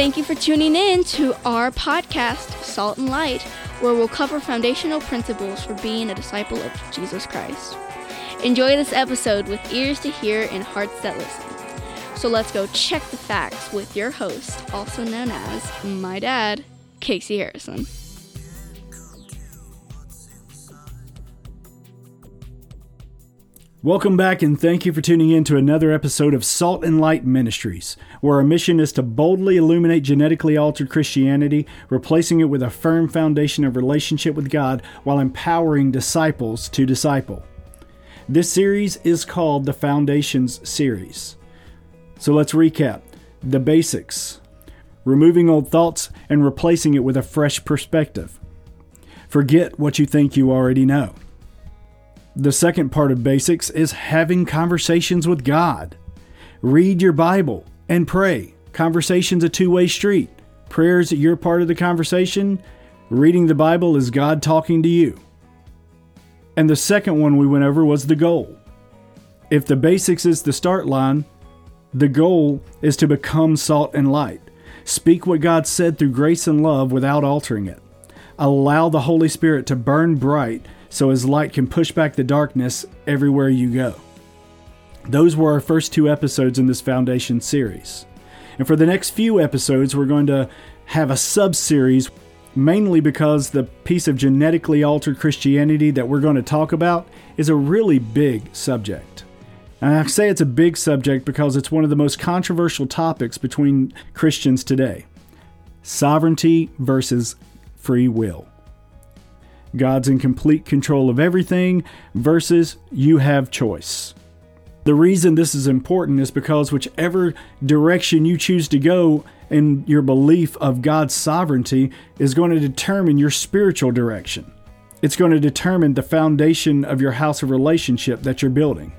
Thank you for tuning in to our podcast, Salt and Light, where we'll cover foundational principles for being a disciple of Jesus Christ. Enjoy this episode with ears to hear and hearts that listen. So let's go check the facts with your host, also known as my dad, Casey Harrison. Welcome back and thank you for tuning in to another episode of Salt and Light Ministries, where our mission is to boldly illuminate genetically altered Christianity, replacing it with a firm foundation of relationship with God while empowering disciples to disciple. This series is called the Foundations Series. So let's recap the basics, removing old thoughts and replacing it with a fresh perspective. Forget what you think you already know. The second part of basics is having conversations with God. Read your Bible and pray. Conversation's a two way street. Prayer's your part of the conversation. Reading the Bible is God talking to you. And the second one we went over was the goal. If the basics is the start line, the goal is to become salt and light. Speak what God said through grace and love without altering it. Allow the Holy Spirit to burn bright so his light can push back the darkness everywhere you go. Those were our first two episodes in this Foundation series. And for the next few episodes, we're going to have a sub series, mainly because the piece of genetically altered Christianity that we're going to talk about is a really big subject. And I say it's a big subject because it's one of the most controversial topics between Christians today sovereignty versus free will. God's in complete control of everything versus you have choice. The reason this is important is because whichever direction you choose to go in your belief of God's sovereignty is going to determine your spiritual direction. It's going to determine the foundation of your house of relationship that you're building.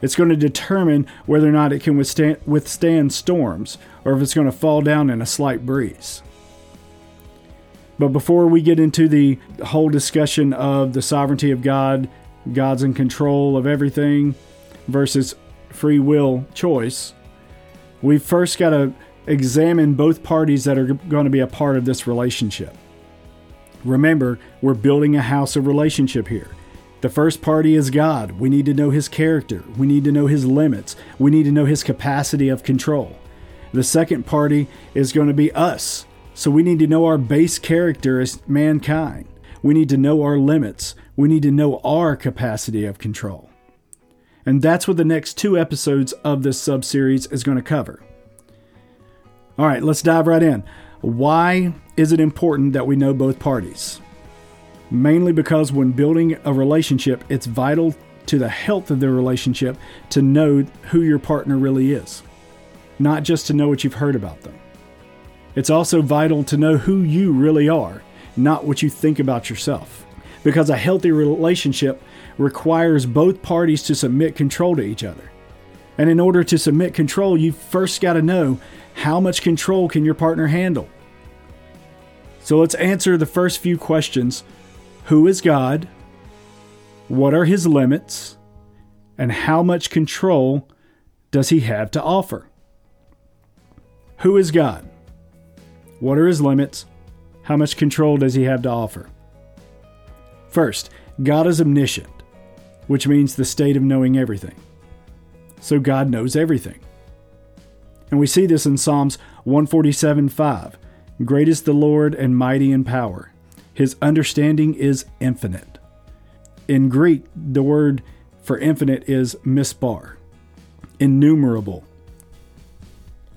It's going to determine whether or not it can withstand, withstand storms or if it's going to fall down in a slight breeze. But before we get into the whole discussion of the sovereignty of God, God's in control of everything versus free will choice, we first got to examine both parties that are going to be a part of this relationship. Remember, we're building a house of relationship here. The first party is God. We need to know his character. We need to know his limits. We need to know his capacity of control. The second party is going to be us. So we need to know our base character as mankind. We need to know our limits. We need to know our capacity of control. And that's what the next two episodes of this sub-series is going to cover. All right, let's dive right in. Why is it important that we know both parties? Mainly because when building a relationship, it's vital to the health of the relationship to know who your partner really is, not just to know what you've heard about them. It's also vital to know who you really are, not what you think about yourself. Because a healthy relationship requires both parties to submit control to each other. And in order to submit control, you first got to know how much control can your partner handle. So let's answer the first few questions Who is God? What are his limits? And how much control does he have to offer? Who is God? What are his limits? How much control does he have to offer? First, God is omniscient, which means the state of knowing everything. So God knows everything. And we see this in Psalms 147 5. Great is the Lord and mighty in power. His understanding is infinite. In Greek, the word for infinite is misbar, innumerable.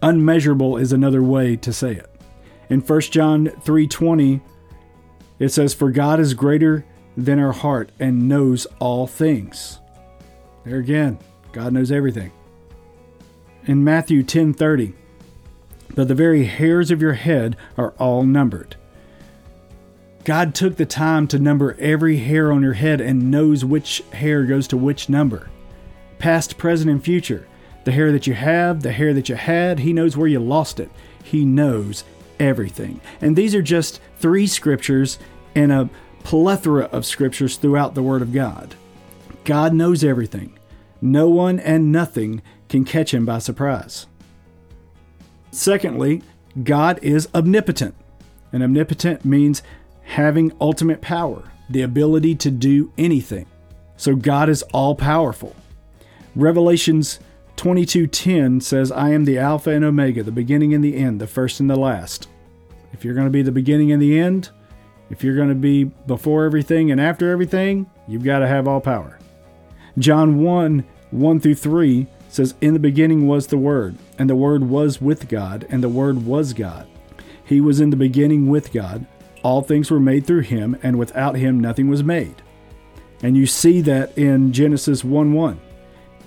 Unmeasurable is another way to say it. In 1 John 3:20, it says for God is greater than our heart and knows all things. There again, God knows everything. In Matthew 10:30, but the very hairs of your head are all numbered. God took the time to number every hair on your head and knows which hair goes to which number. Past, present, and future. The hair that you have, the hair that you had, He knows where you lost it. He knows everything. And these are just three scriptures and a plethora of scriptures throughout the Word of God. God knows everything. No one and nothing can catch him by surprise. Secondly, God is omnipotent. And omnipotent means having ultimate power, the ability to do anything. So God is all powerful. Revelations 22:10 says, "I am the Alpha and Omega, the beginning and the end, the first and the last." If you're going to be the beginning and the end, if you're going to be before everything and after everything, you've got to have all power. John 1 1 through 3 says, In the beginning was the Word, and the Word was with God, and the Word was God. He was in the beginning with God. All things were made through him, and without him nothing was made. And you see that in Genesis 1 1.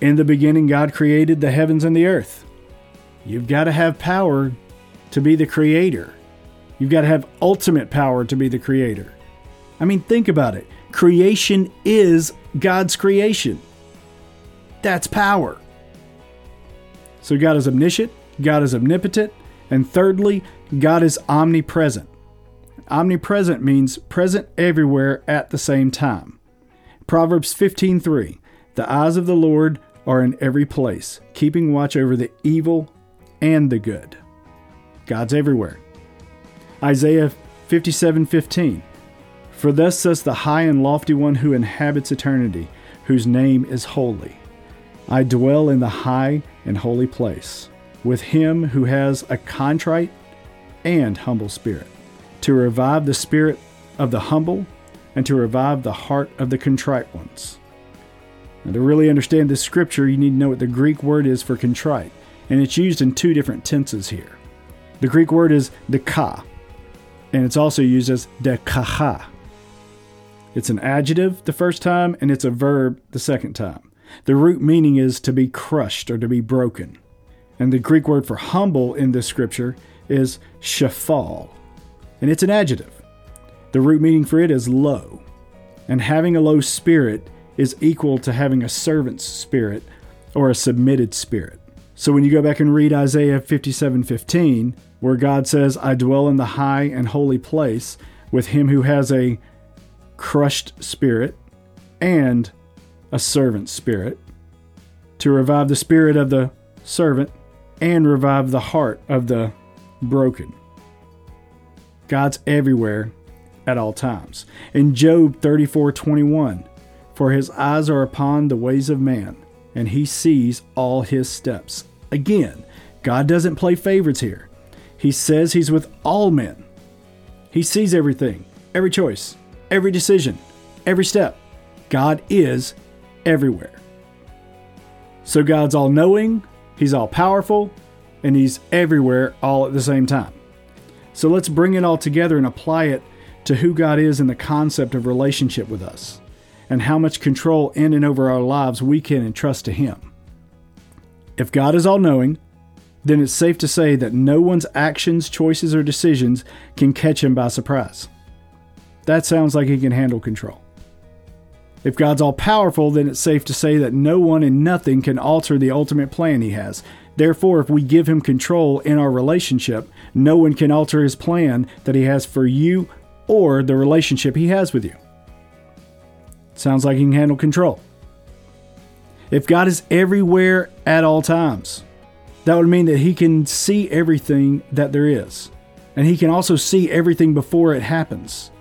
In the beginning, God created the heavens and the earth. You've got to have power to be the creator. You've got to have ultimate power to be the creator. I mean, think about it. Creation is God's creation. That's power. So God is omniscient, God is omnipotent, and thirdly, God is omnipresent. Omnipresent means present everywhere at the same time. Proverbs 15:3 The eyes of the Lord are in every place, keeping watch over the evil and the good. God's everywhere. Isaiah 57:15 For thus says the high and lofty one who inhabits eternity, whose name is holy. I dwell in the high and holy place, with him who has a contrite and humble spirit, to revive the spirit of the humble and to revive the heart of the contrite ones. Now, to really understand this scripture, you need to know what the Greek word is for contrite, and it's used in two different tenses here. The Greek word is deka, and it's also used as dekaha. It's an adjective the first time, and it's a verb the second time. The root meaning is to be crushed or to be broken. And the Greek word for humble in this scripture is shafal, and it's an adjective. The root meaning for it is low, and having a low spirit is equal to having a servant's spirit or a submitted spirit. So when you go back and read Isaiah 57:15, where God says, "I dwell in the high and holy place with him who has a crushed spirit and a servant spirit, to revive the spirit of the servant and revive the heart of the broken. God's everywhere at all times. In Job 34:21, for his eyes are upon the ways of man, and he sees all his steps. Again, God doesn't play favorites here. He says he's with all men. He sees everything, every choice, every decision, every step. God is everywhere. So God's all knowing, He's all powerful, and He's everywhere all at the same time. So let's bring it all together and apply it to who God is in the concept of relationship with us and how much control in and over our lives we can entrust to Him. If God is all knowing, then it's safe to say that no one's actions, choices, or decisions can catch Him by surprise. That sounds like He can handle control. If God's all powerful, then it's safe to say that no one and nothing can alter the ultimate plan He has. Therefore, if we give Him control in our relationship, no one can alter His plan that He has for you or the relationship He has with you. Sounds like He can handle control. If God is everywhere at all times, that would mean that He can see everything that there is. And He can also see everything before it happens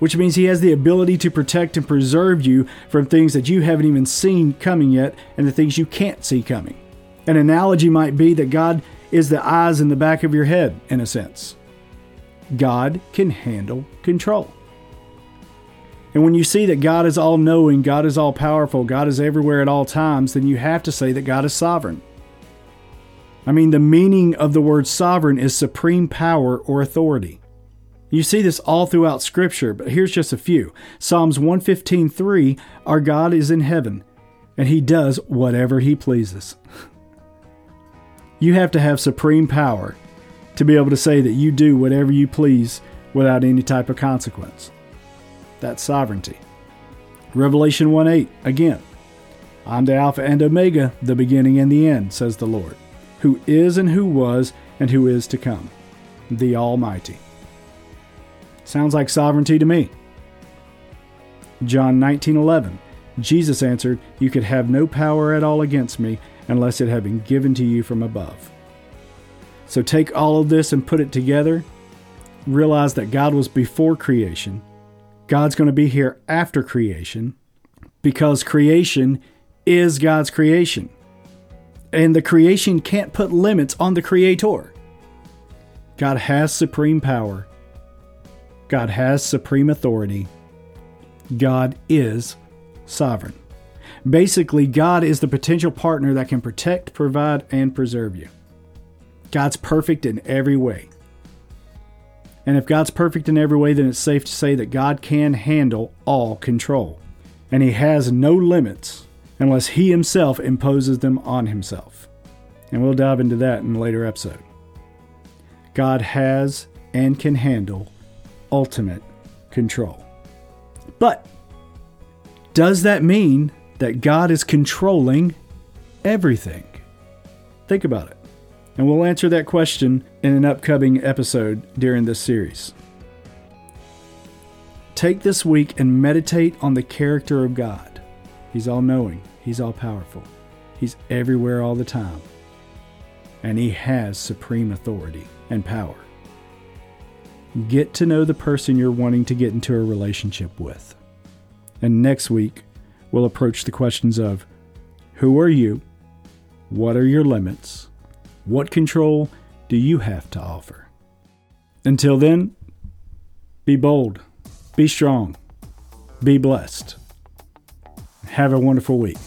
which means He has the ability to protect and preserve you from things that you haven't even seen coming yet and the things you can't see coming. An analogy might be that God is the eyes in the back of your head, in a sense. God can handle control. And when you see that God is all knowing, God is all powerful, God is everywhere at all times, then you have to say that God is sovereign. I mean, the meaning of the word sovereign is supreme power or authority. You see this all throughout Scripture, but here's just a few. Psalms 115:3, Our God is in heaven, and He does whatever He pleases. You have to have supreme power to be able to say that you do whatever you please without any type of consequence. That's sovereignty. Revelation 1 8, again, I'm the Alpha and Omega, the beginning and the end, says the Lord, who is and who was and who is to come, the Almighty. Sounds like sovereignty to me. John 19:11. Jesus answered, "You could have no power at all against me unless it had been given to you from above." So take all of this and put it together. Realize that God was before creation. God's going to be here after creation because creation is God's creation. And the creation can't put limits on the creator. God has supreme power. God has supreme authority. God is sovereign. Basically, God is the potential partner that can protect, provide, and preserve you. God's perfect in every way. And if God's perfect in every way, then it's safe to say that God can handle all control. And He has no limits unless He Himself imposes them on Himself. And we'll dive into that in a later episode. God has and can handle ultimate control. But does that mean that God is controlling everything? Think about it. And we'll answer that question in an upcoming episode during this series. Take this week and meditate on the character of God. He's all knowing, He's all powerful, He's everywhere all the time, and He has supreme authority and power. Get to know the person you're wanting to get into a relationship with. And next week, we'll approach the questions of who are you? What are your limits? What control do you have to offer? Until then, be bold, be strong, be blessed. Have a wonderful week.